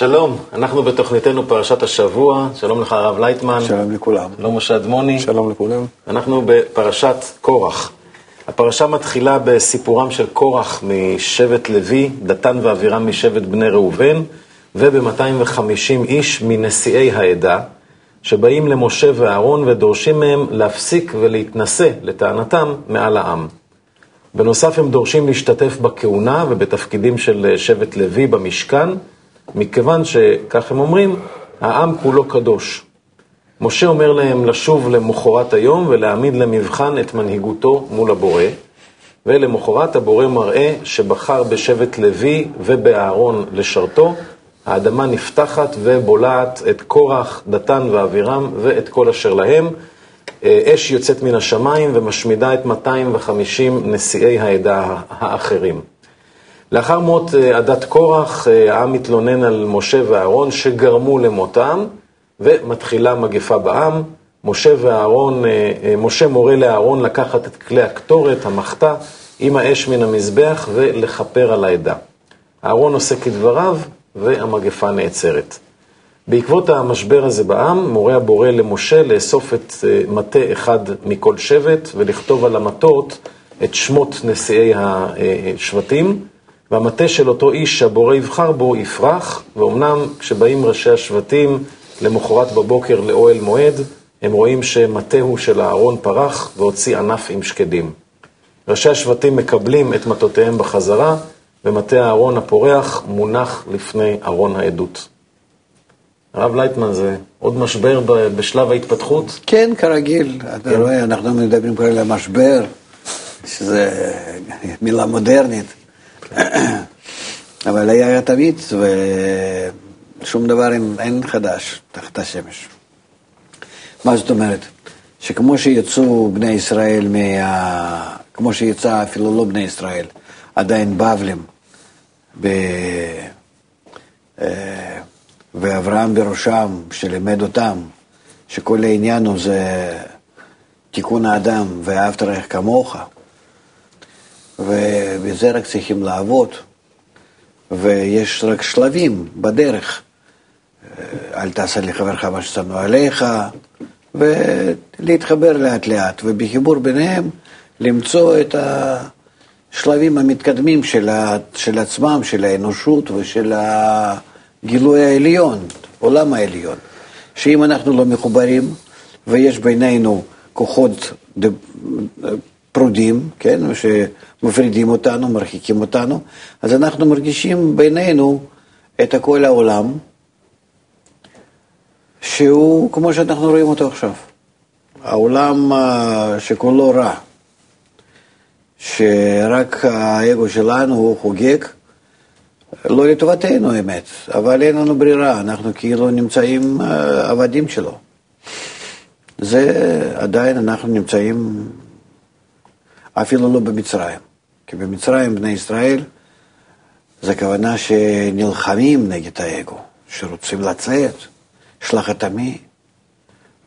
שלום, אנחנו בתוכניתנו פרשת השבוע, שלום לך הרב לייטמן. שלום לכולם. שלום משה אדמוני. שלום לכולם. אנחנו בפרשת קורח. הפרשה מתחילה בסיפורם של קורח משבט לוי, דתן ואבירם משבט בני ראובן, וב-250 איש מנשיאי העדה, שבאים למשה ואהרון ודורשים מהם להפסיק ולהתנשא, לטענתם, מעל העם. בנוסף הם דורשים להשתתף בכהונה ובתפקידים של שבט לוי במשכן, מכיוון שכך הם אומרים, העם כולו קדוש. משה אומר להם לשוב למחרת היום ולהעמיד למבחן את מנהיגותו מול הבורא, ולמחרת הבורא מראה שבחר בשבט לוי ובאהרון לשרתו, האדמה נפתחת ובולעת את קורח, דתן ואבירם ואת כל אשר להם. אש יוצאת מן השמיים ומשמידה את 250 נשיאי העדה האחרים. לאחר מות עדת קורח, העם מתלונן על משה ואהרון שגרמו למותם, ומתחילה מגפה בעם. משה ואהרון, משה מורה לאהרון לקחת את כלי הקטורת, המחתה, עם האש מן המזבח ולכפר על העדה. אהרון עושה כדבריו והמגפה נעצרת. בעקבות המשבר הזה בעם, מורה הבורא למשה לאסוף את מטה אחד מכל שבט ולכתוב על המטות את שמות נשיאי השבטים, והמטה של אותו איש שהבורא יבחר בו יפרח, ואומנם כשבאים ראשי השבטים למחרת בבוקר לאוהל מועד, הם רואים שמטהו של אהרון פרח והוציא ענף עם שקדים. ראשי השבטים מקבלים את מטותיהם בחזרה, ומטה אהרון הפורח מונח לפני ארון העדות. הרב לייטמן, זה עוד משבר בשלב ההתפתחות? כן, כרגיל. אתה כן. רואה, אנחנו מדברים פה על המשבר, שזה מילה מודרנית. אבל היה תמיד, ושום דבר אין חדש תחת השמש. מה זאת אומרת? שכמו שיצאו בני ישראל, מה... כמו שיצא אפילו לא בני ישראל, עדיין בבלים, ב... ואברהם בראשם, שלימד אותם, שכל העניין הוא זה תיקון האדם ואהבת רעך כמוך, ובזה רק צריכים לעבוד, ויש רק שלבים בדרך. אל תעשה לחברך מה ששנוא עליך, ולהתחבר לאט לאט, ובחיבור ביניהם למצוא את השלבים המתקדמים של, של עצמם, של האנושות ושל הגילוי העליון, עולם העליון. שאם אנחנו לא מחוברים ויש בינינו כוחות פרודים, כן, שמפרידים אותנו, מרחיקים אותנו, אז אנחנו מרגישים בינינו את כל העולם, שהוא כמו שאנחנו רואים אותו עכשיו. העולם שכולו רע, שרק האגו שלנו הוא חוגג, לא לטובתנו אמת, אבל אין לנו ברירה, אנחנו כאילו נמצאים עבדים שלו. זה עדיין אנחנו נמצאים אפילו לא במצרים. כי במצרים בני ישראל זה כוונה שנלחמים נגד האגו, שרוצים לצאת, שלח את עמי,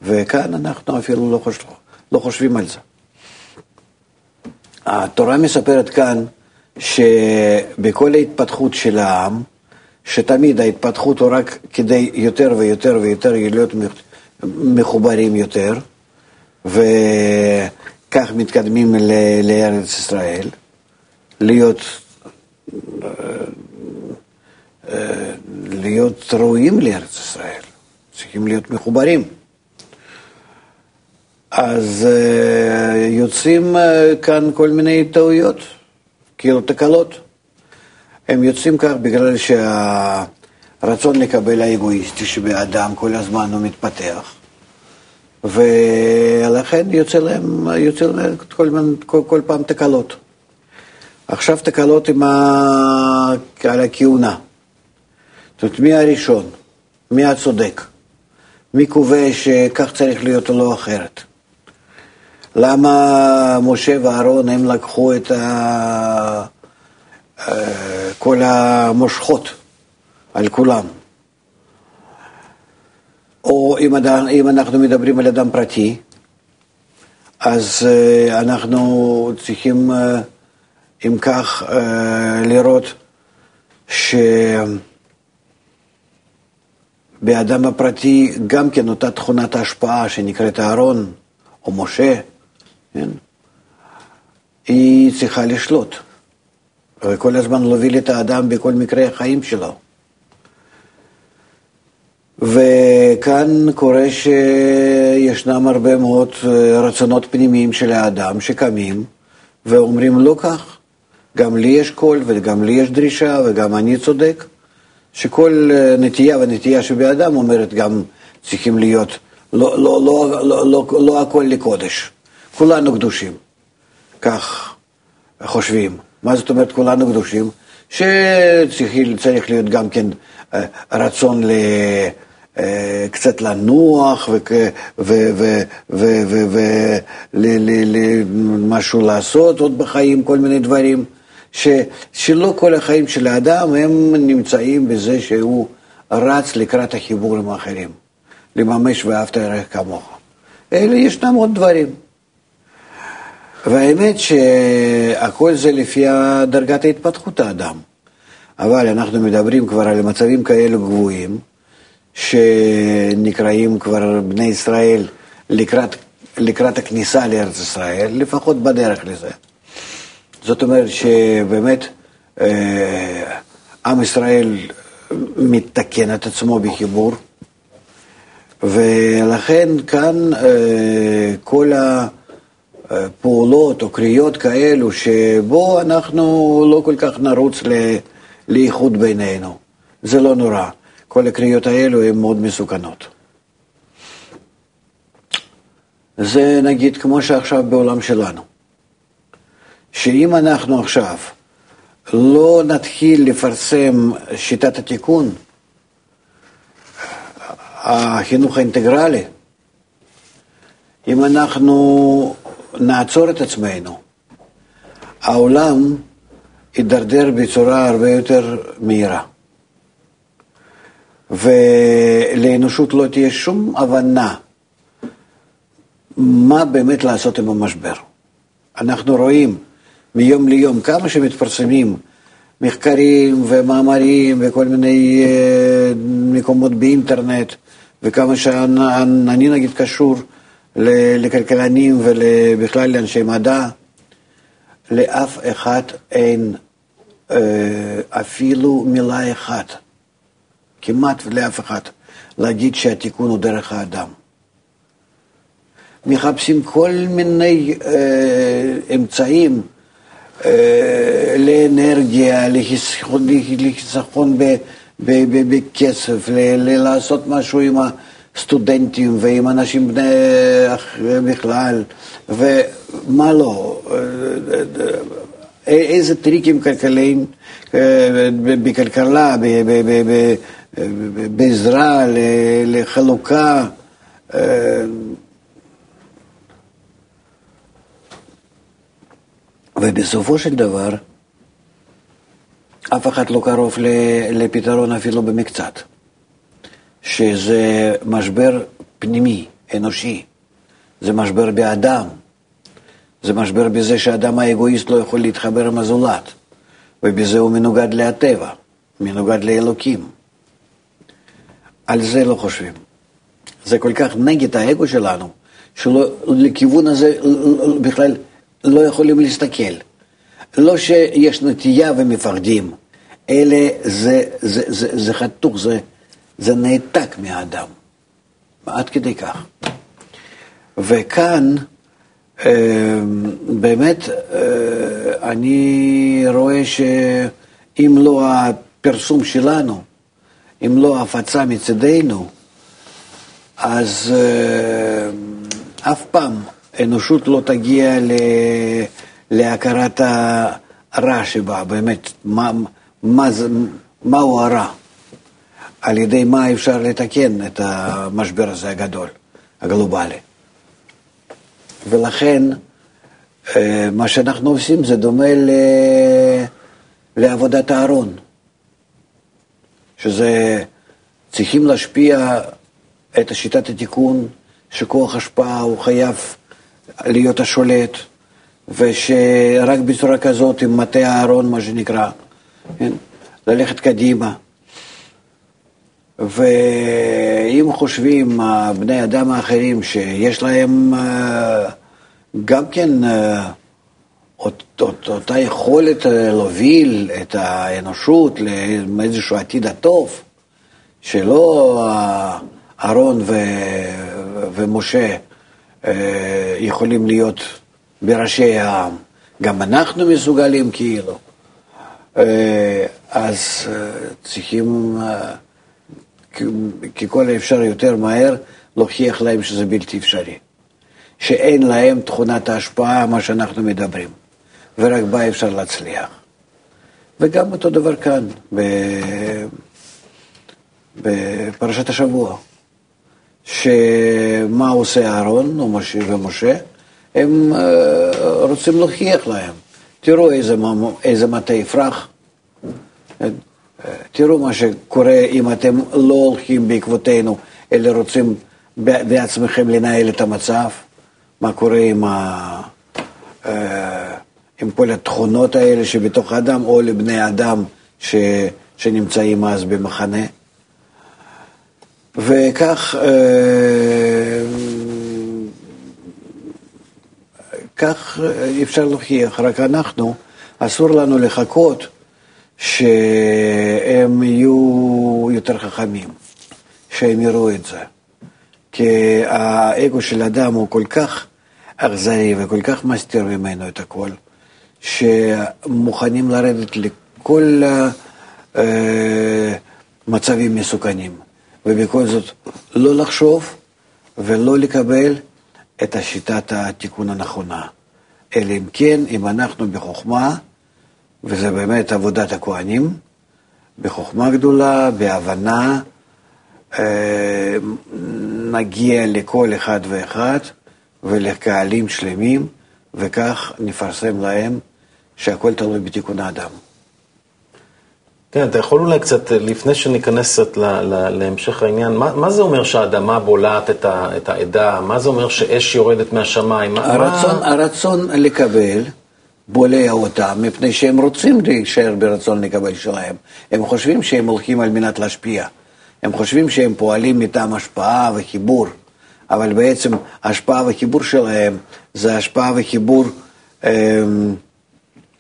וכאן אנחנו אפילו לא, חושב, לא חושבים על זה. התורה מספרת כאן שבכל ההתפתחות של העם, שתמיד ההתפתחות הוא רק כדי יותר ויותר ויותר להיות מחוברים יותר, וכך מתקדמים לארץ ישראל, להיות, להיות ראויים לארץ ישראל, צריכים להיות מחוברים. אז יוצאים כאן כל מיני טעויות. כאילו תקלות. הם יוצאים כך בגלל שהרצון לקבל האגואיסטי שבאדם כל הזמן הוא מתפתח, ולכן יוצא להם, יוצא להם כל, כל, כל פעם תקלות. עכשיו תקלות עם ה... על הכהונה. זאת אומרת, מי הראשון? מי הצודק? מי קובע שכך צריך להיות או לא אחרת? למה משה ואהרון הם לקחו את ה... אה, כל המושכות על כולם? או אם, אדם, אם אנחנו מדברים על אדם פרטי, אז אה, אנחנו צריכים, אה, אם כך, לראות באדם הפרטי גם כן אותה תכונת ההשפעה שנקראת אהרון או משה, כן? היא צריכה לשלוט, וכל הזמן להוביל את האדם בכל מקרה החיים שלו. וכאן קורה שישנם הרבה מאוד רצונות פנימיים של האדם שקמים ואומרים לא כך, גם לי יש קול וגם לי יש דרישה וגם אני צודק, שכל נטייה ונטייה שבאדם אומרת גם צריכים להיות, לא, לא, לא, לא, לא, לא הכל לקודש, כולנו קדושים, כך חושבים. מה זאת אומרת כולנו קדושים? שצריך להיות גם כן רצון ל... קצת לנוח ומשהו לעשות עוד בחיים, כל מיני דברים, ש, שלא כל החיים של האדם הם נמצאים בזה שהוא רץ לקראת החיבור עם האחרים, לממש ואהבת ערך כמוך. אלה ישנם עוד דברים. והאמת שהכל זה לפי דרגת ההתפתחות האדם. אבל אנחנו מדברים כבר על מצבים כאלו גבוהים, שנקראים כבר בני ישראל לקראת, לקראת הכניסה לארץ ישראל, לפחות בדרך לזה. זאת אומרת שבאמת אה, עם ישראל מתקן את עצמו בחיבור, ולכן כאן אה, כל הפעולות או קריאות כאלו שבו אנחנו לא כל כך נרוץ לאיחוד בינינו, זה לא נורא. כל הקריאות האלו הן מאוד מסוכנות. זה נגיד כמו שעכשיו בעולם שלנו, שאם אנחנו עכשיו לא נתחיל לפרסם שיטת התיקון, החינוך האינטגרלי, אם אנחנו נעצור את עצמנו, העולם יידרדר בצורה הרבה יותר מהירה. ולאנושות לא תהיה שום הבנה מה באמת לעשות עם המשבר. אנחנו רואים מיום ליום כמה שמתפרסמים מחקרים ומאמרים וכל מיני אה, מקומות באינטרנט, וכמה שאני נגיד קשור לכלכלנים ובכלל לאנשי מדע, לאף אחד אין אה, אפילו מילה אחת כמעט לאף אחד, להגיד שהתיקון הוא דרך האדם. מחפשים כל מיני אה, אמצעים אה, לאנרגיה, לחיסכון, לחיסכון ב, ב, ב, בכסף, ל, ל, לעשות משהו עם הסטודנטים ועם אנשים בני, בכלל, ומה לא, אה, אה, אה, איזה טריקים כלכליים בכלכלה, בעזרה לחלוקה. אה, ובסופו של דבר, אף אחד לא קרוב לפתרון אפילו במקצת, שזה משבר פנימי, אנושי, זה משבר באדם, זה משבר בזה שאדם האגואיסט לא יכול להתחבר עם הזולת, ובזה הוא מנוגד לטבע, מנוגד לאלוקים. על זה לא חושבים. זה כל כך נגד האגו שלנו, שלכיוון הזה בכלל לא יכולים להסתכל. לא שיש נטייה ומפחדים, אלא זה, זה, זה, זה חתוך, זה, זה נעתק מהאדם, עד כדי כך. וכאן אה, באמת אה, אני רואה שאם לא הפרסום שלנו, אם לא הפצה מצדנו, אז uh, אף פעם אנושות לא תגיע ל... להכרת הרע שבה, באמת, מה, מה זה, מהו הרע, על ידי מה אפשר לתקן את המשבר הזה הגדול, הגלובלי. ולכן, uh, מה שאנחנו עושים זה דומה ל... לעבודת הארון. שזה צריכים להשפיע את שיטת התיקון, שכוח השפעה הוא חייב להיות השולט, ושרק בצורה כזאת, עם מטה הארון, מה שנקרא, כן? ללכת קדימה. ואם חושבים בני אדם האחרים שיש להם אה, גם כן אה, אות, אות, אותה יכולת אה, להוביל את האנושות לאיזשהו עתיד הטוב, שלא אהרון ו, ומשה יכולים להיות בראשי העם, גם אנחנו מסוגלים כאילו. אז צריכים ככל האפשר יותר מהר להוכיח להם שזה בלתי אפשרי. שאין להם תכונת ההשפעה, מה שאנחנו מדברים, ורק בה אפשר להצליח. וגם אותו דבר כאן, בפרשת השבוע, שמה עושה אהרון ומשה? הם אה, רוצים להוכיח להם. תראו איזה, איזה מטה יפרח, תראו מה שקורה אם אתם לא הולכים בעקבותינו, אלא רוצים בעצמכם לנהל את המצב, מה קורה עם, ה, אה, עם כל התכונות האלה שבתוך האדם, או לבני אדם ש, שנמצאים אז במחנה. וכך אה, כך אפשר להוכיח, רק אנחנו, אסור לנו לחכות שהם יהיו יותר חכמים, שהם יראו את זה. כי האגו של אדם הוא כל כך אכזרי וכל כך מסתיר ממנו את הכל, שמוכנים לרדת לכל אה, מצבים מסוכנים, ובכל זאת לא לחשוב ולא לקבל את השיטת התיקון הנכונה. אלא אם כן, אם אנחנו בחוכמה, וזה באמת עבודת הכוהנים, בחוכמה גדולה, בהבנה, אה, נגיע לכל אחד ואחד ולקהלים שלמים, וכך נפרסם להם שהכל תלוי בתיקון האדם. כן, אתה יכול אולי קצת, לפני שניכנס קצת להמשך העניין, מה, מה זה אומר שהאדמה בולעת את, ה, את העדה? מה זה אומר שאש יורדת מהשמיים? הרצון, מה... הרצון לקבל בולע אותם, מפני שהם רוצים להישאר ברצון לקבל שלהם. הם חושבים שהם הולכים על מנת להשפיע. הם חושבים שהם פועלים מטעם השפעה וחיבור, אבל בעצם השפעה וחיבור שלהם זה השפעה וחיבור... אמ,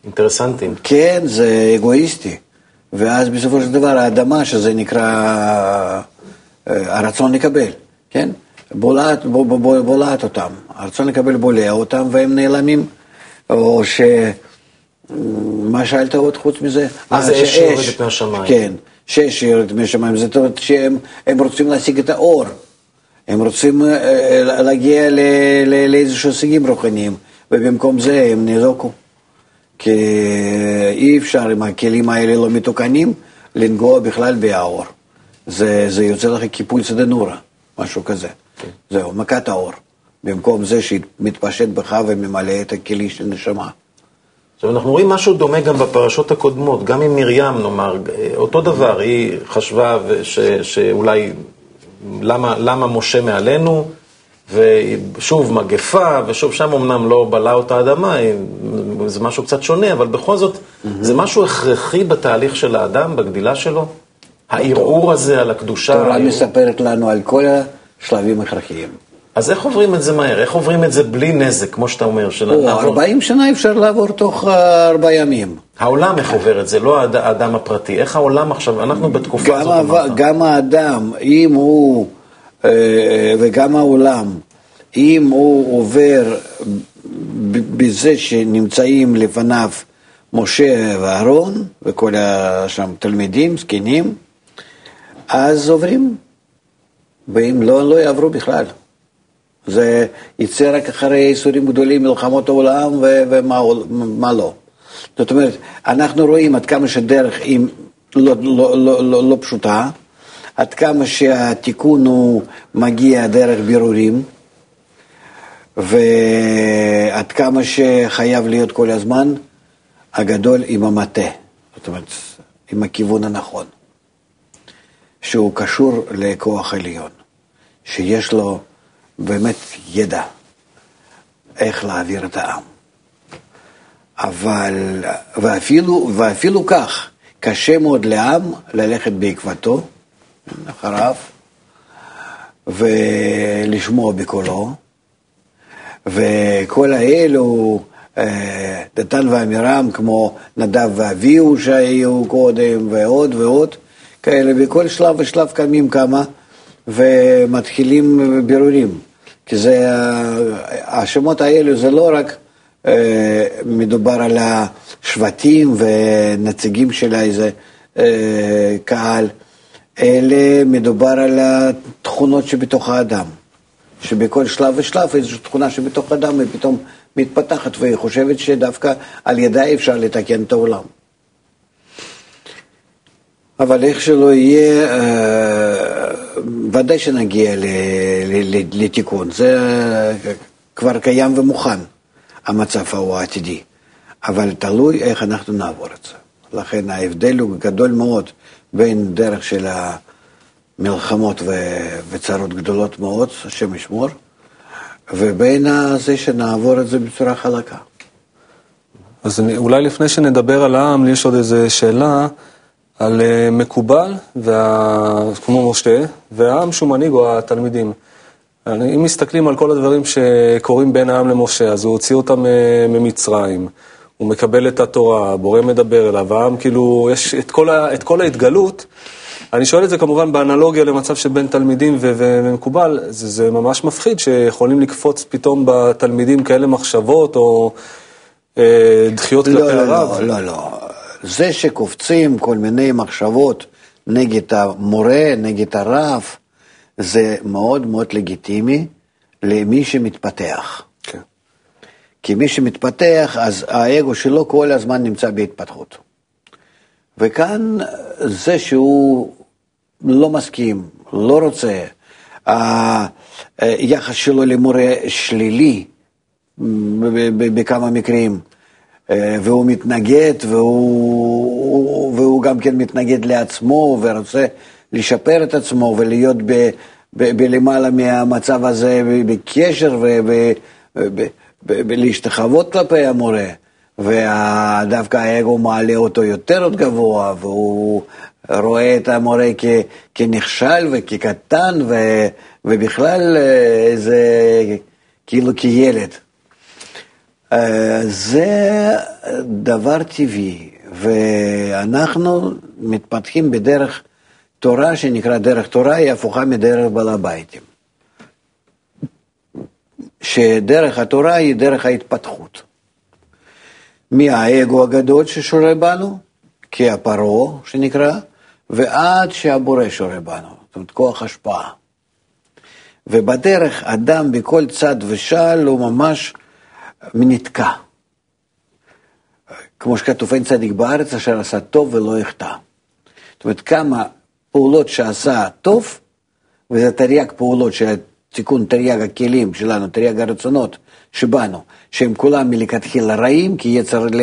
אינטרסנטים. כן, זה אגואיסטי. ואז בסופו של דבר האדמה, שזה נקרא אה, הרצון לקבל, כן? בולעת, בולעת אותם. הרצון לקבל בולע אותם והם נעלמים. או ש... מה שאלת עוד חוץ מזה? מה זה אש שיורדת מהשמיים? כן, שאש שיורדת מהשמיים, זאת אומרת שהם רוצים להשיג את האור, הם רוצים אה, אה, להגיע לאיזשהו הישגים רוחניים, ובמקום זה הם נזוקו. כי אי אפשר עם הכלים האלה לא מתוקנים לנגוע בכלל באור. זה, זה יוצא לך קיפול סדנורה, משהו כזה. כן. זהו, מכת האור. במקום זה שמתפשט בך וממלא את הכלי של נשמה. עכשיו, אנחנו רואים משהו דומה גם בפרשות הקודמות, גם עם מרים, נאמר, אותו דבר, היא חשבה ש, שאולי, למה, למה משה מעלינו, ושוב מגפה, ושוב שם אמנם לא בלעה אותה אדמה, זה משהו קצת שונה, אבל בכל זאת, mm-hmm. זה משהו הכרחי בתהליך של האדם, בגדילה שלו? הערעור הזה על הקדושה? התורה מספרת לנו על כל השלבים הכרחיים. אז איך עוברים את זה מהר? איך עוברים את זה בלי נזק, כמו שאתה אומר? של או, 40 שנה אפשר לעבור תוך אה, ארבעה ימים. העולם איך עובר את זה, לא האדם הפרטי. איך העולם עכשיו, אנחנו בתקופה הזאת אמרת. גם האדם, אם הוא, וגם העולם, אם הוא עובר בזה שנמצאים לפניו משה ואהרון וכל שם תלמידים, זקנים, אז עוברים, ואם לא, לא יעברו בכלל. זה יצא רק אחרי ייסורים גדולים, מלחמות העולם ומה לא. זאת אומרת, אנחנו רואים עד כמה שדרך היא לא, לא, לא, לא, לא פשוטה, עד כמה שהתיקון הוא מגיע דרך בירורים, ועד כמה שחייב להיות כל הזמן הגדול עם המטה, זאת אומרת, עם הכיוון הנכון, שהוא קשור לכוח עליון, שיש לו באמת ידע איך להעביר את העם. אבל, ואפילו, ואפילו כך, קשה מאוד לעם ללכת בעקבתו, אחריו, ולשמוע בקולו, וכל האלו, אה, דתן ועמירם, כמו נדב ואביהו שהיו קודם, ועוד ועוד, כאלה, בכל שלב ושלב קמים כמה, ומתחילים בירורים. כי זה, השמות האלו זה לא רק אה, מדובר על השבטים ונציגים של איזה אה, קהל, אלא מדובר על התכונות שבתוך האדם. שבכל שלב ושלב איזושהי תכונה שבתוך האדם היא פתאום מתפתחת והיא חושבת שדווקא על ידה אפשר לתקן את העולם. אבל איך שלא יהיה, אה, ודאי שנגיע לתיקון. זה כבר קיים ומוכן, המצב ההוא העתידי. אבל תלוי איך אנחנו נעבור את זה. לכן ההבדל הוא גדול מאוד בין דרך של המלחמות וצרות גדולות מאוד, השם ישמור, ובין זה שנעבור את זה בצורה חלקה. אז אני, אולי לפני שנדבר על העם, לי יש עוד איזו שאלה על uh, מקובל, וה, כמו משה, והעם שהוא מנהיג או התלמידים. אם מסתכלים על כל הדברים שקורים בין העם למשה, אז הוא הוציא אותם uh, ממצרים. הוא מקבל את התורה, הבורא מדבר אליו, העם כאילו, יש את כל, ה, את כל ההתגלות. אני שואל את זה כמובן באנלוגיה למצב שבין תלמידים ו- ומקובל, זה, זה ממש מפחיד שיכולים לקפוץ פתאום בתלמידים כאלה מחשבות או אה, דחיות לא, כלפי לא, הרב. לא, לא, לא. זה שקופצים כל מיני מחשבות נגד המורה, נגד הרב, זה מאוד מאוד לגיטימי למי שמתפתח. כי מי שמתפתח, אז האגו שלו כל הזמן נמצא בהתפתחות. וכאן זה שהוא לא מסכים, לא רוצה, היחס שלו למורה שלילי בכמה מקרים, והוא מתנגד, והוא, והוא גם כן מתנגד לעצמו ורוצה לשפר את עצמו ולהיות ב, ב, בלמעלה מהמצב הזה בקשר ולהשתחוות כלפי המורה. ודווקא האגו מעלה אותו יותר עוד גבוה, והוא רואה את המורה כ, כנכשל וכקטן, ו, ובכלל איזה, כאילו כילד. זה דבר טבעי, ואנחנו מתפתחים בדרך תורה שנקרא דרך תורה, היא הפוכה מדרך בעל הביתים. שדרך התורה היא דרך ההתפתחות. מהאגו הגדול ששורה בנו, כהפרעה שנקרא, ועד שהבורא שורה בנו, זאת אומרת כוח השפעה. ובדרך אדם בכל צד ושל הוא ממש נתקע. כמו שכתוב, אין צדיק בארץ אשר עשה טוב ולא יחטא. זאת אומרת, כמה פעולות שעשה טוב, וזה תרי"ג פעולות של תיקון תרי"ג הכלים שלנו, תרי"ג הרצונות שבנו, שהם כולם מלכתחילה רעים, כי יצר, ל...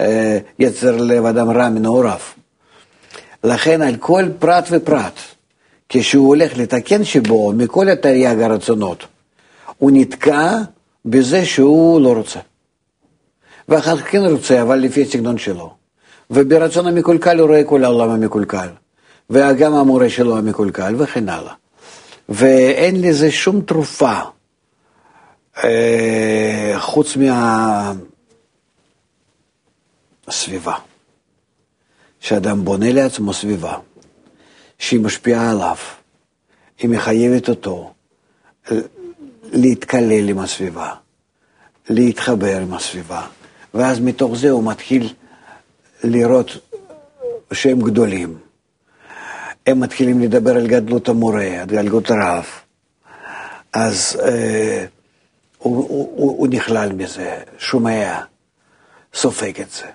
אה, יצר לב אדם רע מנעוריו. לכן על כל פרט ופרט, כשהוא הולך לתקן שבו מכל התרי"ג הרצונות, הוא נתקע בזה שהוא לא רוצה. ואחר כך כן רוצה, אבל לפי הסגנון שלו. וברצון המקולקל הוא רואה כל העולם המקולקל. וגם המורה שלו המקולקל וכן הלאה. ואין לזה שום תרופה אה, חוץ מהסביבה. שאדם בונה לעצמו סביבה שהיא משפיעה עליו, היא מחייבת אותו להתקלל עם הסביבה, להתחבר עם הסביבה, ואז מתוך זה הוא מתחיל לראות שהם גדולים. הם מתחילים לדבר על גדלות המורה, על גדלות הרב, אז אה, הוא, הוא, הוא, הוא נכלל מזה, שומע, סופג את זה,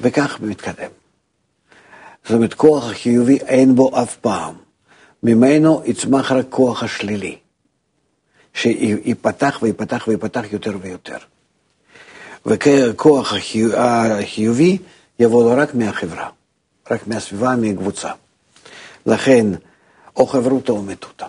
וכך מתקדם. זאת אומרת, כוח החיובי אין בו אף פעם. ממנו יצמח רק כוח השלילי, שיפתח ויפתח ויפתח יותר ויותר. וכוח החיובי יבוא לו רק מהחברה, רק מהסביבה, מהקבוצה. לכן, או חברותא או מתותא.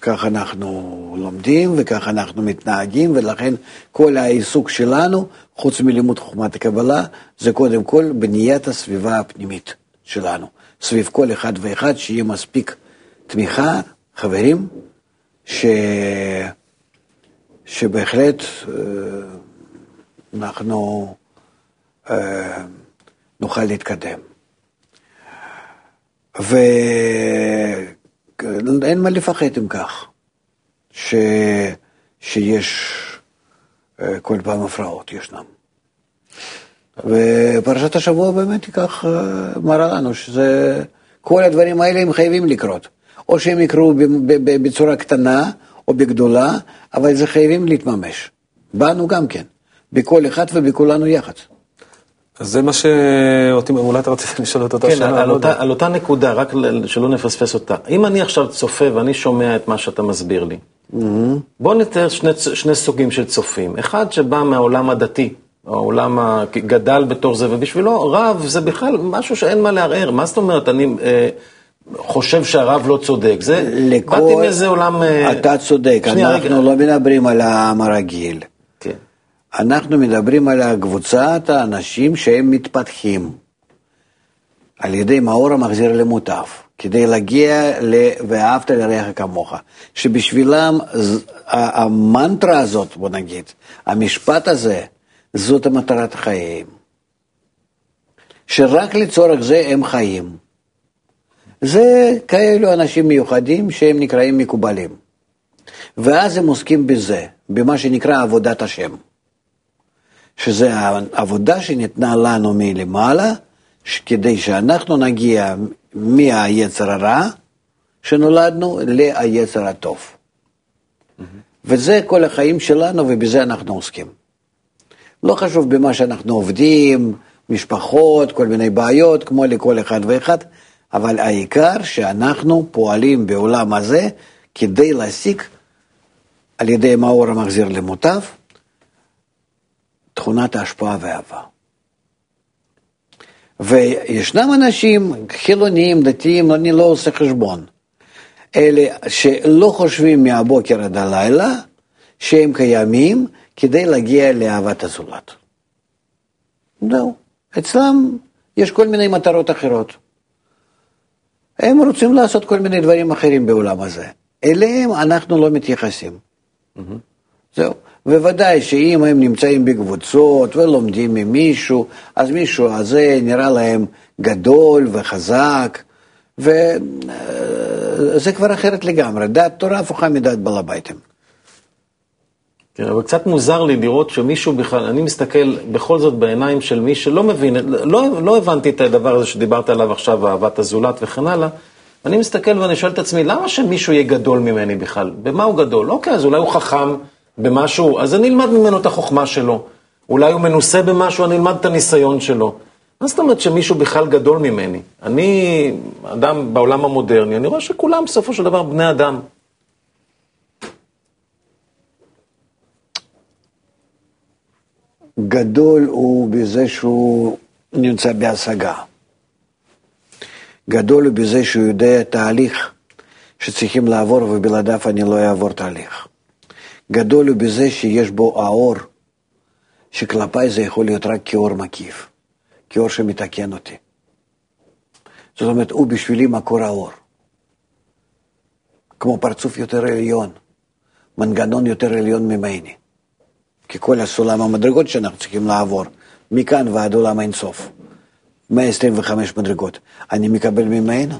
כך אנחנו לומדים וכך אנחנו מתנהגים, ולכן כל העיסוק שלנו, חוץ מלימוד חוכמת הקבלה, זה קודם כל בניית הסביבה הפנימית שלנו, סביב כל אחד ואחד, שיהיה מספיק תמיכה, חברים, ש... שבהחלט אה, אנחנו אה, נוכל להתקדם. ואין מה לפחד עם כך, ש... שיש אה, כל פעם הפרעות, ישנם. ופרשת השבוע באמת ייקח, מראה לנו שזה, כל הדברים האלה הם חייבים לקרות. או שהם יקרו בצורה קטנה או בגדולה, אבל זה חייבים להתממש. בנו גם כן, בכל אחד ובכולנו יחד. אז זה מה שאותי, אולי אתה רצית לשאול את אותה כן, שאלה. על, לא אותה. על אותה נקודה, רק שלא נפספס אותה. אם אני עכשיו צופה ואני שומע את מה שאתה מסביר לי, בוא נתאר שני, שני סוגים של צופים. אחד שבא מהעולם הדתי, העולם הגדל בתור זה, ובשבילו רב זה בכלל משהו שאין מה לערער. מה זאת אומרת, אני אה, חושב שהרב לא צודק. זה, לכל... באתי מאיזה עולם... אה, אתה צודק, שנייה, אנחנו רגע. לא מדברים על העם הרגיל. אנחנו מדברים על קבוצת האנשים שהם מתפתחים על ידי מאור המחזיר למוטב, כדי להגיע ל... ואהבת לרעך כמוך, שבשבילם המנטרה הזאת, בוא נגיד, המשפט הזה, זאת המטרת חייהם. שרק לצורך זה הם חיים. זה כאלו אנשים מיוחדים שהם נקראים מקובלים. ואז הם עוסקים בזה, במה שנקרא עבודת השם. שזה העבודה שניתנה לנו מלמעלה, כדי שאנחנו נגיע מהיצר הרע שנולדנו ליצר הטוב. וזה כל החיים שלנו ובזה אנחנו עוסקים. לא חשוב במה שאנחנו עובדים, משפחות, כל מיני בעיות, כמו לכל אחד ואחד, אבל העיקר שאנחנו פועלים בעולם הזה כדי להשיג על ידי מאור המחזיר למוטב, תכונת ההשפעה והאהבה. וישנם אנשים חילוניים, דתיים, אני לא עושה חשבון, אלה שלא חושבים מהבוקר עד הלילה שהם קיימים כדי להגיע לאהבת הזולת. זהו. אצלם יש כל מיני מטרות אחרות. הם רוצים לעשות כל מיני דברים אחרים בעולם הזה. אליהם אנחנו לא מתייחסים. זהו. בוודאי שאם הם נמצאים בקבוצות ולומדים ממישהו, אז מישהו הזה נראה להם גדול וחזק, וזה כבר אחרת לגמרי. דת תורה הפוכה מדת בעל הביתם. כן, אבל קצת מוזר לי לראות שמישהו בכלל, אני מסתכל בכל זאת בעיניים של מי שלא מבין, לא, לא הבנתי את הדבר הזה שדיברת עליו עכשיו, אהבת הזולת וכן הלאה. אני מסתכל ואני שואל את עצמי, למה שמישהו יהיה גדול ממני בכלל? במה הוא גדול? אוקיי, אז אולי הוא חכם במשהו, אז אני אלמד ממנו את החוכמה שלו. אולי הוא מנוסה במשהו, אני אלמד את הניסיון שלו. מה זאת אומרת שמישהו בכלל גדול ממני? אני אדם בעולם המודרני, אני רואה שכולם בסופו של דבר בני אדם. גדול הוא בזה שהוא נמצא בהשגה. גדול הוא בזה שהוא יודע תהליך שצריכים לעבור ובלעדיו אני לא אעבור תהליך. גדול הוא בזה שיש בו האור, שכלפיי זה יכול להיות רק כאור מקיף, כאור שמתקן אותי. זאת אומרת, הוא בשבילי מקור האור. כמו פרצוף יותר עליון, מנגנון יותר עליון ממני. כי כל הסולם המדרגות שאנחנו צריכים לעבור, מכאן ועד עולם האינסוף, 125 מדרגות, אני מקבל ממנו.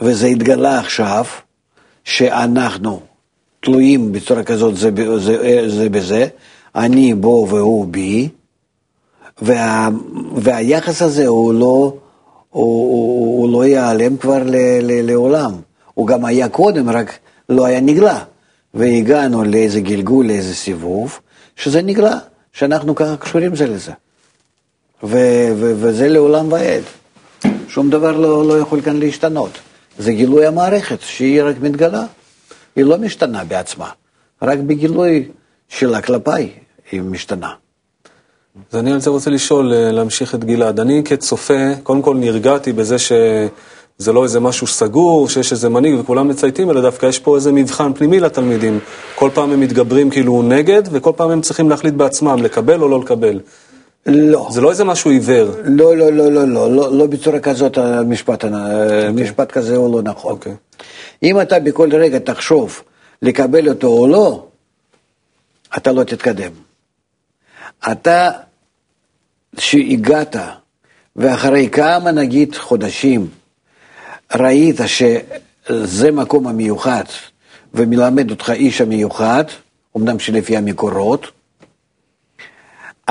וזה התגלה עכשיו, שאנחנו תלויים בצורה כזאת זה, זה, זה בזה, אני בו והוא בי, וה, והיחס הזה הוא לא, הוא, הוא, הוא לא ייעלם כבר ל, ל, לעולם. הוא גם היה קודם, רק לא היה נגלה. והגענו לאיזה גלגול, לאיזה סיבוב, שזה נגלה, שאנחנו ככה קשורים זה לזה. ו- ו- וזה לעולם ועד. שום דבר לא, לא יכול כאן להשתנות. זה גילוי המערכת, שהיא רק מתגלה. היא לא משתנה בעצמה, רק בגילוי שלה כלפיי היא משתנה. אז אני על זה רוצה לשאול, אה, להמשיך את גלעד. אני כצופה, קודם כל נרגעתי בזה שזה לא איזה משהו סגור, שיש איזה מנהיג וכולם מצייתים, אלא דווקא יש פה איזה מבחן פנימי לתלמידים. כל פעם הם מתגברים כאילו נגד, וכל פעם הם צריכים להחליט בעצמם, לקבל או לא לקבל. לא. זה לא איזה משהו עיוור. לא, לא, לא, לא, לא, לא, לא בצורה כזאת המשפט, okay. משפט כזה הוא לא נכון. אוקיי. אם אתה בכל רגע תחשוב לקבל אותו או לא, אתה לא תתקדם. אתה, שהגעת, ואחרי כמה נגיד חודשים, ראית שזה מקום המיוחד, ומלמד אותך איש המיוחד, אמנם שלפי המקורות,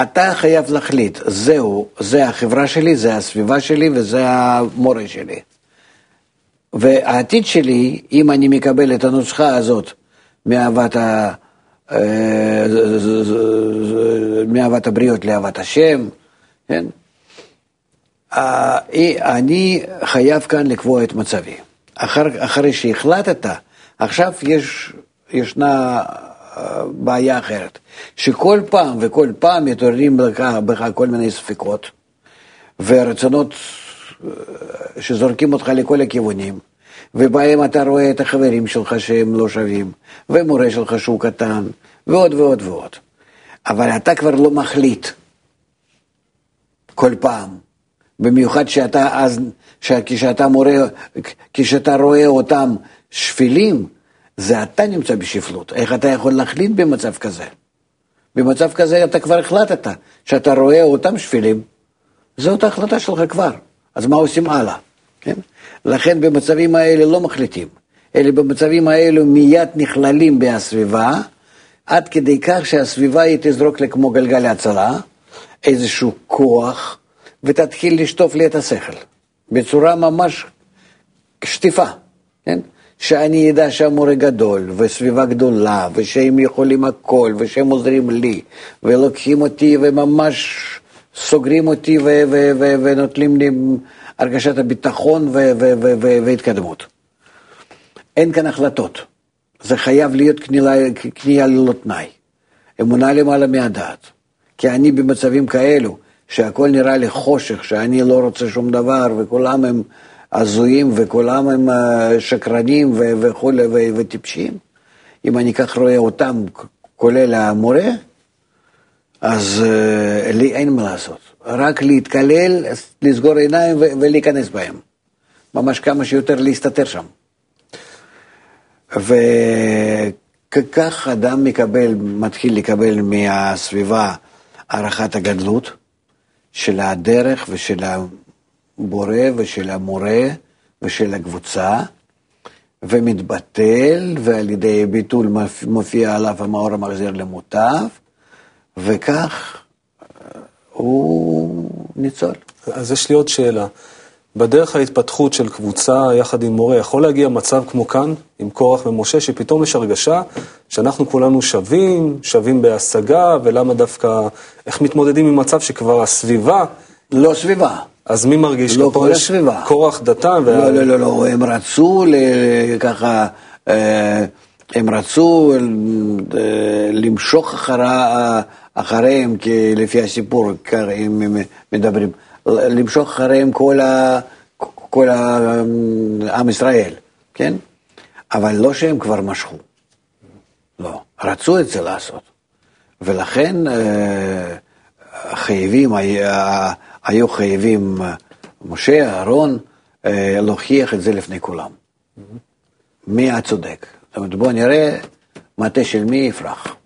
אתה חייב להחליט, זהו, זה החברה שלי, זה הסביבה שלי וזה המורה שלי. והעתיד שלי, אם אני מקבל את הנוסחה הזאת מאהבת, ה... אה, מאהבת הבריות לאהבת השם, כן? אה, אני חייב כאן לקבוע את מצבי. אחר, אחרי שהחלטת, עכשיו יש, ישנה אה, בעיה אחרת, שכל פעם וכל פעם מתעוררים בך כל מיני ספקות ורצונות שזורקים אותך לכל הכיוונים, ובהם אתה רואה את החברים שלך שהם לא שווים, ומורה שלך שהוא קטן, ועוד ועוד ועוד. אבל אתה כבר לא מחליט כל פעם. במיוחד שאתה אז, כשאתה מורה, כשאתה רואה אותם שפלים, זה אתה נמצא בשפלות. איך אתה יכול להחליט במצב כזה? במצב כזה אתה כבר החלטת, שאתה רואה אותם שפלים, זאת ההחלטה שלך כבר. אז מה עושים הלאה? כן? לכן במצבים האלה לא מחליטים, אלא במצבים האלו מיד נכללים בסביבה, עד כדי כך שהסביבה היא תזרוק לי כמו גלגל הצלה, איזשהו כוח, ותתחיל לשטוף לי את השכל, בצורה ממש שטיפה, כן? שאני אדע שהמורה גדול, וסביבה גדולה, ושהם יכולים הכל, ושהם עוזרים לי, ולוקחים אותי וממש סוגרים אותי ונותנים לי הרגשת הביטחון והתקדמות. אין כאן החלטות. זה חייב להיות קנייה ללא תנאי. אמונה למעלה מהדעת. כי אני במצבים כאלו, שהכל נראה לי חושך, שאני לא רוצה שום דבר, וכולם הם הזויים, וכולם הם אה, שקרנים וכולי, וטיפשים. אם אני כך רואה אותם, כולל המורה, אז uh, לי אין מה לעשות. רק להתקלל, לסגור עיניים ולהיכנס בהם. ממש כמה שיותר להסתתר שם. וכך אדם מקבל, מתחיל לקבל מהסביבה הערכת הגדלות, של הדרך ושל הבורא ושל המורה ושל הקבוצה, ומתבטל, ועל ידי ביטול מופיע עליו המאור המחזיר למוטב, וכך אה, הוא ניצול. אז יש לי עוד שאלה. בדרך ההתפתחות של קבוצה יחד עם מורה, יכול להגיע מצב כמו כאן, עם קורח ומשה, שפתאום יש הרגשה שאנחנו כולנו שווים, שווים בהשגה, ולמה דווקא, איך מתמודדים עם מצב שכבר הסביבה... לא סביבה. אז מי מרגיש? לא כל הסביבה. קורח דתן? לא, וה... לא, לא, לא, הם רצו ככה, אה, הם רצו אה, למשוך אחרה, אחריהם, לפי הסיפור, הם מדברים. למשוך אחריהם כל, ה, כל ה, עם ישראל, כן? אבל לא שהם כבר משכו, לא, רצו את זה לעשות. ולכן אה, חייבים, היו חייבים משה, אהרון, אה, להוכיח את זה לפני כולם. מי הצודק? זאת אומרת, בואו נראה מטה של מי יפרח.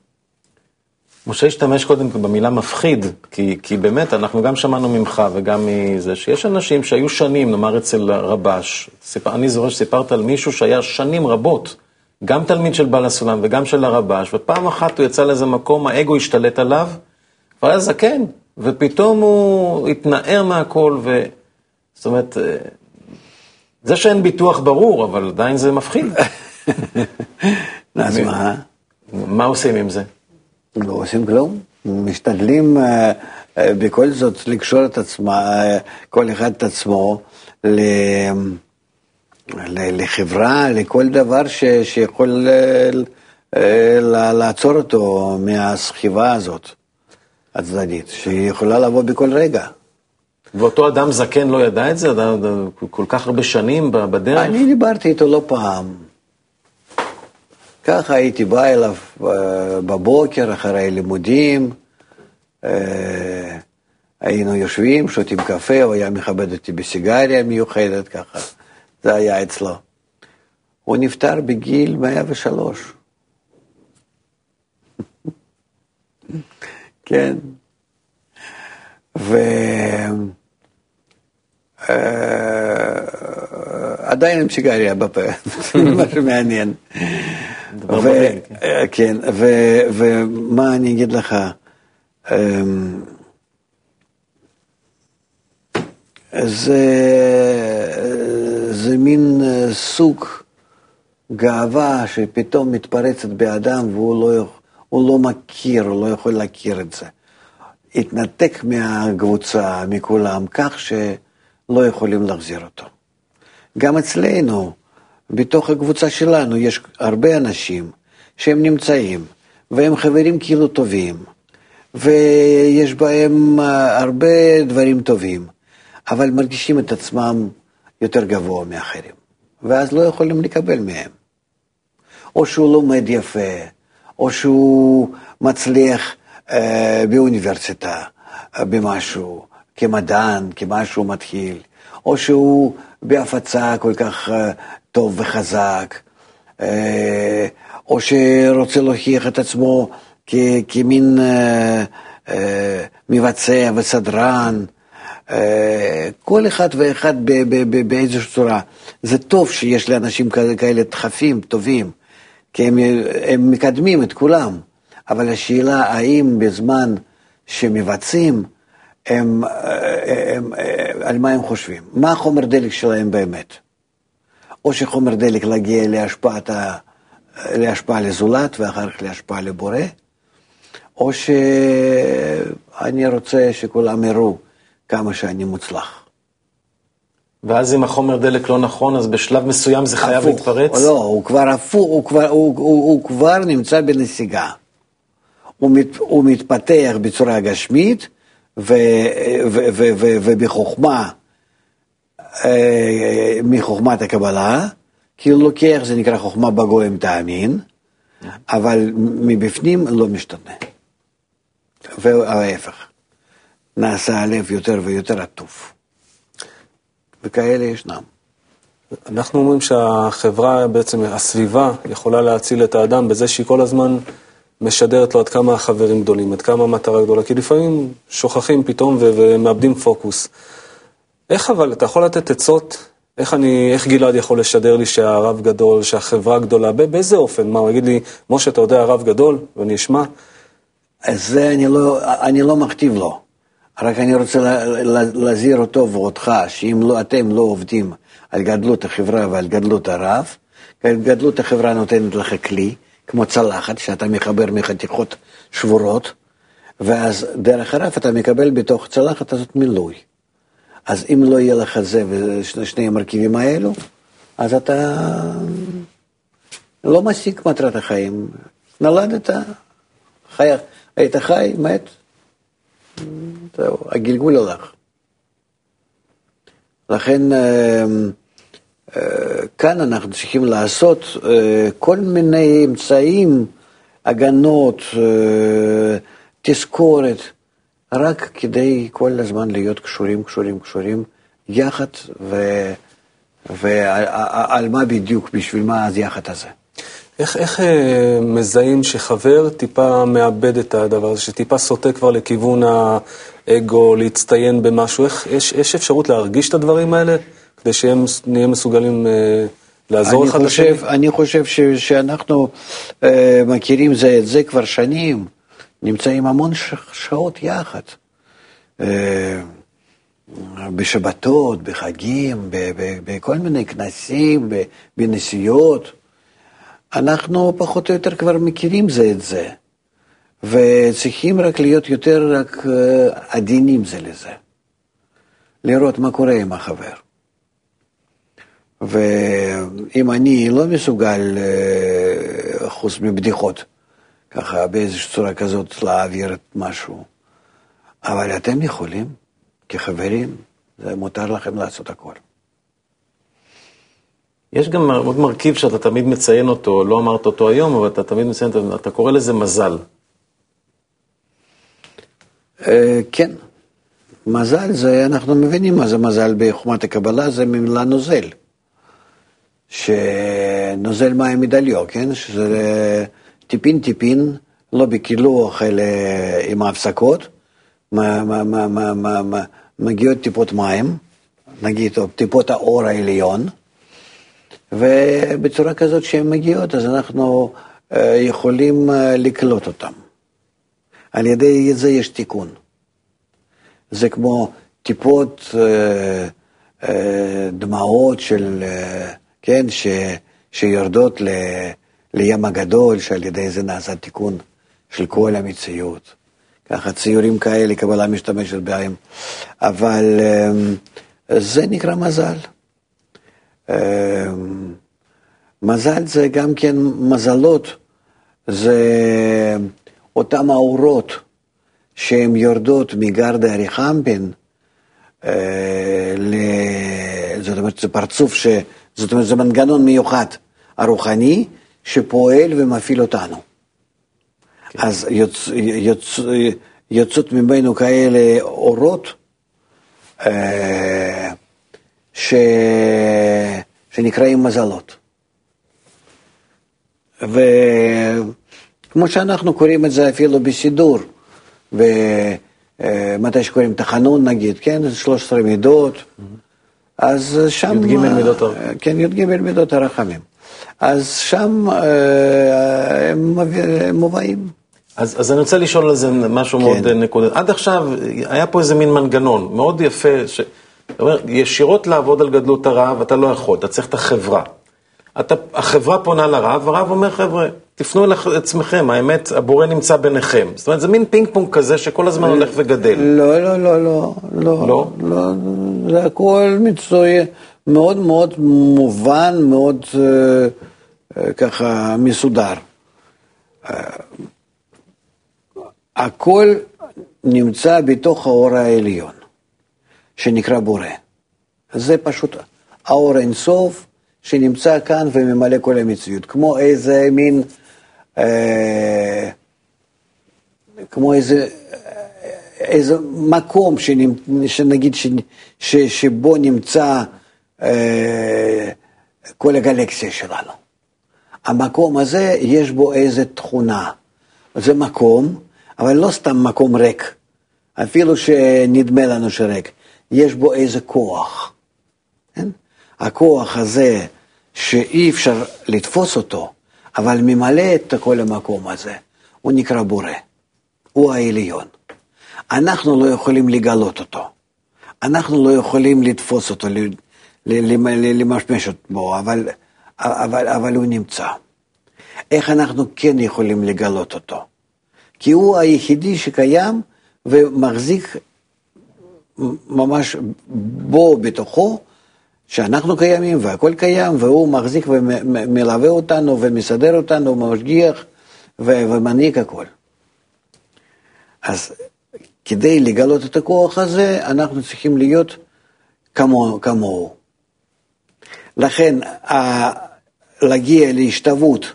משה השתמש קודם במילה מפחיד, כי, כי באמת, אנחנו גם שמענו ממך וגם מזה, שיש אנשים שהיו שנים, נאמר אצל רבש, סיפר, אני זוכר שסיפרת על מישהו שהיה שנים רבות, גם תלמיד של בעל הסולם וגם של הרבש, ופעם אחת הוא יצא לאיזה מקום, האגו השתלט עליו, כבר היה זקן, ופתאום הוא התנער מהכל, ו... זאת אומרת, אה, זה שאין ביטוח ברור, אבל עדיין זה מפחיד. אז מה? מה עושים עם זה? לא עושים כלום, משתדלים אה, אה, בכל זאת לקשור את עצמה, אה, כל אחד את עצמו לחברה, לכל דבר ש, שיכול לעצור אותו מהסחיבה הזאת הצדדית, שיכולה לבוא בכל רגע. ואותו אדם זקן לא ידע את זה? כל כך הרבה שנים בדרך? אני דיברתי איתו לא פעם. ככה הייתי בא אליו אה, בבוקר אחרי לימודים, אה, היינו יושבים, שותים קפה, הוא היה מכבד אותי בסיגריה מיוחדת, ככה, זה היה אצלו. הוא נפטר בגיל 103. כן. ו... אה, עם סיגריה בפה, משהו מעניין. כן. אה, כן, ומה אני אגיד לך, אמ, זה, זה מין אה, סוג גאווה שפתאום מתפרצת באדם והוא לא, לא מכיר, הוא לא יכול להכיר את זה. התנתק מהקבוצה, מכולם, כך שלא יכולים להחזיר אותו. גם אצלנו, בתוך הקבוצה שלנו, יש הרבה אנשים שהם נמצאים, והם חברים כאילו טובים, ויש בהם אה, הרבה דברים טובים, אבל מרגישים את עצמם יותר גבוה מאחרים, ואז לא יכולים לקבל מהם. או שהוא לומד יפה, או שהוא מצליח אה, באוניברסיטה, אה, במשהו, כמדען, כמשהו מתחיל, או שהוא בהפצה כל כך אה, טוב וחזק, אה, או שרוצה להוכיח את עצמו כ, כמין אה, אה, מבצע וסדרן. כל אחד ואחד באיזושהי צורה. זה טוב שיש לאנשים כאלה דחפים טובים, כי הם, הם מקדמים את כולם, אבל השאלה האם בזמן שמבצעים, הם, הם, הם, על מה הם חושבים? מה החומר דלק שלהם באמת? או שחומר דלק להגיע להשפעת, להשפעה לזולת ואחר כך להשפעה לבורא, או שאני רוצה שכולם יראו כמה שאני מוצלח. ואז אם החומר דלק לא נכון, אז בשלב מסוים זה חייב הפוך. להתפרץ? לא, הוא כבר הפוך, הוא כבר, הוא, הוא, הוא כבר נמצא בנסיגה. הוא, מת, הוא מתפתח בצורה גשמית ו, ו, ו, ו, ובחוכמה, אה, מחוכמת הקבלה, הוא לוקח, זה נקרא חוכמה בגויים תאמין, אבל מבפנים לא משתנה. וההפך, נעשה הלב יותר ויותר עטוף. וכאלה ישנם. אנחנו אומרים שהחברה, בעצם הסביבה, יכולה להציל את האדם בזה שהיא כל הזמן משדרת לו עד כמה החברים גדולים, עד כמה המטרה גדולה, כי לפעמים שוכחים פתאום ומאבדים פוקוס. איך אבל, אתה יכול לתת עצות, איך, אני, איך גלעד יכול לשדר לי שהרב גדול, שהחברה גדולה, באיזה אופן? מה, הוא יגיד לי, משה, אתה יודע הרב גדול? ואני אשמע? זה אני לא, אני לא מכתיב לו. רק אני רוצה להזהיר אותו ואותך, שאם לא, אתם לא עובדים על גדלות החברה ועל גדלות הרב, גדלות החברה נותנת לך כלי, כמו צלחת, שאתה מחבר מחתיכות שבורות, ואז דרך הרב אתה מקבל בתוך צלחת הזאת מילוי. אז אם לא יהיה לך זה ושני המרכיבים האלו, אז אתה לא משיג מטרת החיים. נולדת, חי, היית חי, מת, זהו, הגלגול הלך. לכן אה, אה, כאן אנחנו צריכים לעשות אה, כל מיני אמצעים, הגנות, תזכורת, רק כדי כל הזמן להיות קשורים, קשורים, קשורים יחד, ו, ועל מה בדיוק, בשביל מה אז יחד הזה. איך, איך אה, מזהים שחבר טיפה מאבד את הדבר הזה, שטיפה סוטה כבר לכיוון האגו, להצטיין במשהו? איך, יש, יש אפשרות להרגיש את הדברים האלה, כדי שנהיה מסוגלים אה, לעזור אחד לשני? אני חושב ש, שאנחנו אה, מכירים זה את זה כבר שנים, נמצאים המון שעות יחד. אה, בשבתות, בחגים, בכל מיני כנסים, בנסיעות. אנחנו פחות או יותר כבר מכירים זה את זה, וצריכים רק להיות יותר רק אה, עדינים זה לזה, לראות מה קורה עם החבר. ואם אני לא מסוגל, אה, חוץ מבדיחות, ככה באיזושהי צורה כזאת להעביר את משהו, אבל אתם יכולים, כחברים, זה מותר לכם לעשות הכל. יש גם עוד מרכיב שאתה תמיד מציין אותו, לא אמרת אותו היום, אבל אתה תמיד מציין אותו, אתה קורא לזה מזל. אה, כן, מזל זה, אנחנו מבינים מה זה מזל בחוכמת הקבלה, זה ממילה נוזל. שנוזל מים מדליו, כן? שזה טיפין טיפין, לא בקילוח אלא עם ההפסקות, מגיעות טיפות מים, נגיד טיפות האור העליון, ובצורה כזאת שהן מגיעות, אז אנחנו אה, יכולים אה, לקלוט אותן. על ידי זה יש תיקון. זה כמו טיפות אה, אה, דמעות של, אה, כן, ש, שיורדות ל, לים הגדול, שעל ידי זה נעשה תיקון של כל המציאות. ככה ציורים כאלה, קבלה משתמשת בהם. אבל אה, זה נקרא מזל. אה, מזל זה גם כן מזלות, זה אותם האורות שהן יורדות מגרדה אריכמפין, אה, זאת אומרת, זה פרצוף, ש... זאת אומרת, זה מנגנון מיוחד, הרוחני, שפועל ומפעיל אותנו. כן. אז יוצ... יוצ... יוצאות ממנו כאלה אורות, אה, ש... שנקראים מזלות. וכמו שאנחנו קוראים את זה אפילו בסידור, ומתי שקוראים תחנון נגיד, כן, 13 מידות, אז שם... י"ג מידות הרחמים. כן, י"ג מידות הרחמים. אז שם אה, הם מובאים. אז, אז אני רוצה לשאול על זה משהו כן. מאוד נקודה. עד עכשיו היה פה איזה מין מנגנון מאוד יפה, ש... אומר, ישירות לעבוד על גדלות הרעב אתה לא יכול, אתה צריך את החברה. אתה, החברה פונה לרב, הרב אומר, חבר'ה, תפנו אל עצמכם, האמת, הבורא נמצא ביניכם. זאת אומרת, זה מין פינג פונג כזה שכל הזמן הולך וגדל. לא, לא, לא, לא, לא, לא, לא, זה הכל מצוי, מאוד מאוד מובן, מאוד uh, ככה מסודר. Uh, הכל נמצא בתוך האור העליון, שנקרא בורא. זה פשוט האור אינסוף שנמצא כאן וממלא כל המציאות, כמו איזה מין, אה, כמו איזה, איזה מקום שנגיד ש, ש, שבו נמצא אה, כל הגלקסיה שלנו. המקום הזה יש בו איזה תכונה, זה מקום אבל לא סתם מקום ריק, אפילו שנדמה לנו שריק, יש בו איזה כוח. כן? הכוח הזה, שאי אפשר לתפוס אותו, אבל ממלא את כל המקום הזה, הוא נקרא בורא, הוא העליון. אנחנו לא יכולים לגלות אותו, אנחנו לא יכולים לתפוס אותו, למשמש בו, אבל, אבל, אבל הוא נמצא. איך אנחנו כן יכולים לגלות אותו? כי הוא היחידי שקיים ומחזיק ממש בו, בתוכו, שאנחנו קיימים והכל קיים, והוא מחזיק ומלווה אותנו ומסדר אותנו, ומשגיח ומנהיג הכל. אז כדי לגלות את הכוח הזה, אנחנו צריכים להיות כמוהו. כמוהו. לכן, להגיע להשתוות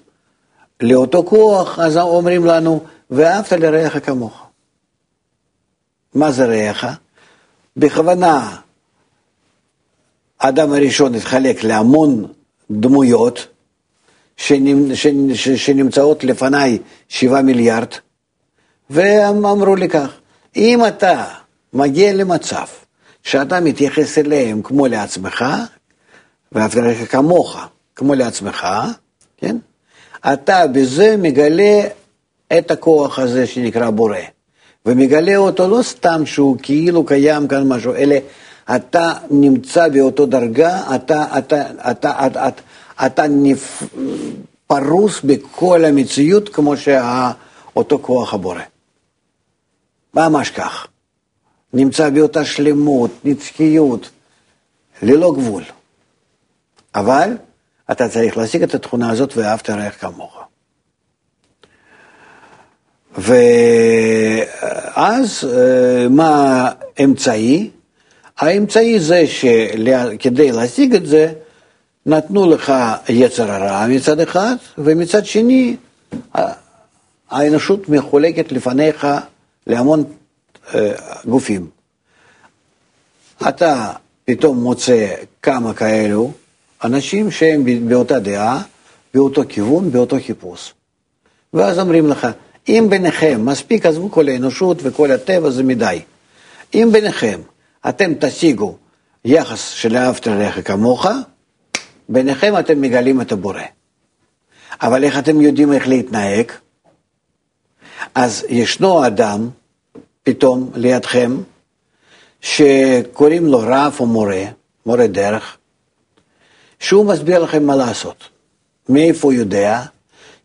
לאותו כוח, אז אומרים לנו, ואהבת לרעך כמוך. מה זה רעך? בכוונה האדם הראשון התחלק להמון דמויות שנמצאות לפניי שבעה מיליארד, והם אמרו לי כך, אם אתה מגיע למצב שאתה מתייחס אליהם כמו לעצמך, לרעך כמוך, כמו לעצמך, כן? אתה בזה מגלה את הכוח הזה שנקרא בורא, ומגלה אותו לא סתם שהוא כאילו קיים כאן משהו, אלא אתה נמצא באותו דרגה, אתה, אתה, אתה, אתה, אתה, אתה נפ... פרוס בכל המציאות כמו שאותו כוח הבורא. ממש כך. נמצא באותה שלמות, נצחיות, ללא גבול. אבל אתה צריך להשיג את התכונה הזאת ואהבת רעך כמוך. ואז אה, מה האמצעי? האמצעי זה שכדי להשיג את זה, נתנו לך יצר הרע מצד אחד, ומצד שני, האנושות מחולקת לפניך להמון אה, גופים. אתה פתאום מוצא כמה כאלו אנשים שהם באותה דעה, באותו כיוון, באותו חיפוש. ואז אומרים לך, אם ביניכם, מספיק עזבו כל האנושות וכל הטבע זה מדי. אם ביניכם אתם תשיגו יחס של אהבת לרעך כמוך, ביניכם אתם מגלים את הבורא. אבל איך אתם יודעים איך להתנהג? אז ישנו אדם, פתאום לידכם, שקוראים לו רב או מורה, מורה דרך, שהוא מסביר לכם מה לעשות. מאיפה הוא יודע?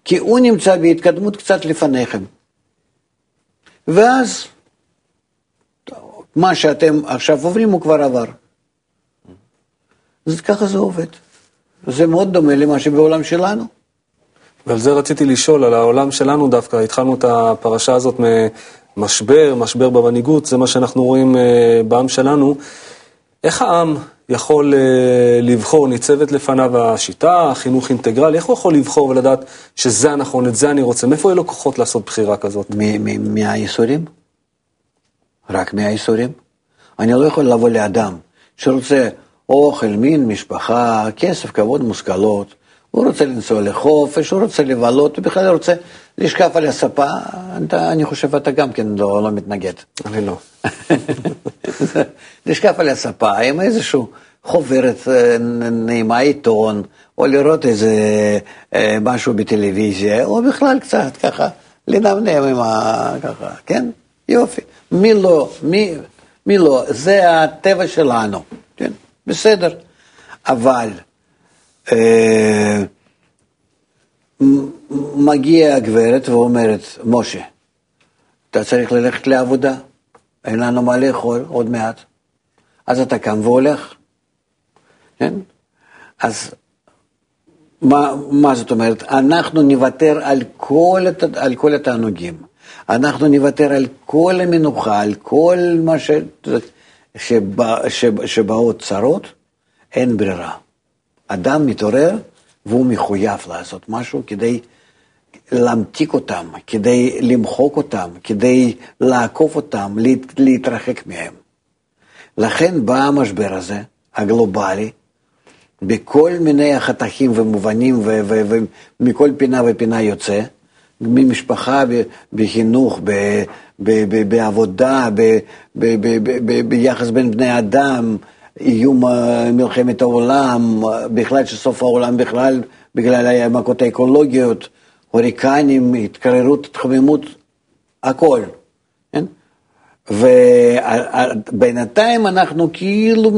כי הוא נמצא בהתקדמות קצת לפניכם. ואז מה שאתם עכשיו עוברים הוא כבר עבר. אז ככה זה עובד. זה מאוד דומה למה שבעולם שלנו. ועל זה רציתי לשאול, על העולם שלנו דווקא, התחלנו את הפרשה הזאת ממשבר, משבר במנהיגות, זה מה שאנחנו רואים אה, בעם שלנו. איך העם יכול אה, לבחור, ניצבת לפניו השיטה, חינוך אינטגרלי, איך הוא יכול לבחור ולדעת שזה הנכון, את זה אני רוצה? מאיפה יהיו לו כוחות לעשות בחירה כזאת? מהייסורים? רק מהייסורים? אני לא יכול לבוא לאדם שרוצה אוכל, מין, משפחה, כסף, כבוד, מושכלות, הוא רוצה לנסוע לחופש, הוא רוצה לבלות, הוא בכלל רוצה לשכב על הספה, אתה, אני חושב אתה גם כן לא, לא מתנגד. אני לא. לשכב על הספה עם איזשהו חוברת אה, נעימה עיתון, או לראות איזה אה, משהו בטלוויזיה, או בכלל קצת ככה, לנמנם עם ה... ככה, כן? יופי. מי לא, מי, מי לא, זה הטבע שלנו, כן? בסדר. אבל מגיעה הגברת ואומרת, משה, אתה צריך ללכת לעבודה, אין לנו מה לאכול עוד מעט. אז אתה קם והולך, כן? אז מה, מה זאת אומרת? אנחנו נוותר על כל, על כל התענוגים, אנחנו נוותר על כל המנוחה, על כל מה ש, שבא, שבאות צרות, אין ברירה. אדם מתעורר והוא מחויב לעשות משהו כדי להמתיק אותם, כדי למחוק אותם, כדי לעקוף אותם, להתרחק מהם. לכן בא המשבר הזה, הגלובלי, בכל מיני חתכים ומובנים ומכל פינה ופינה יוצא, ממשפחה, בחינוך, בעבודה, ביחס בין בני אדם, איום מלחמת העולם, בכלל שסוף העולם בכלל, בגלל המכות האקולוגיות, הוריקנים, התקררות, התחממות, הכל. כן? ובינתיים אנחנו כאילו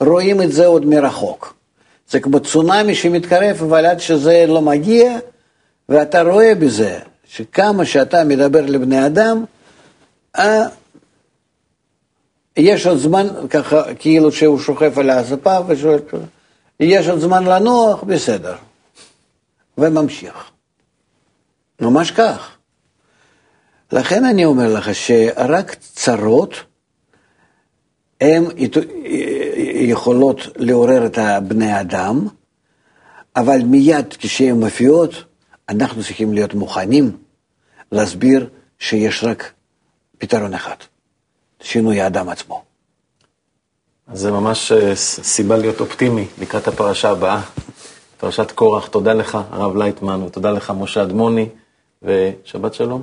רואים את זה עוד מרחוק. זה כמו צונאמי שמתקרב, אבל עד שזה לא מגיע, ואתה רואה בזה שכמה שאתה מדבר לבני אדם, יש עוד זמן, ככה, כאילו שהוא שוכב על הספה ושואל, יש עוד זמן לנוח, בסדר. וממשיך. ממש כך. לכן אני אומר לך שרק צרות הן יכולות לעורר את בני אדם, אבל מיד כשהן מופיעות, אנחנו צריכים להיות מוכנים להסביר שיש רק פתרון אחד. שינוי האדם עצמו. אז זה ממש אה, סיבה להיות אופטימי לקראת הפרשה הבאה, פרשת קורח. תודה לך, הרב לייטמן, ותודה לך, משה אדמוני, ושבת שלום.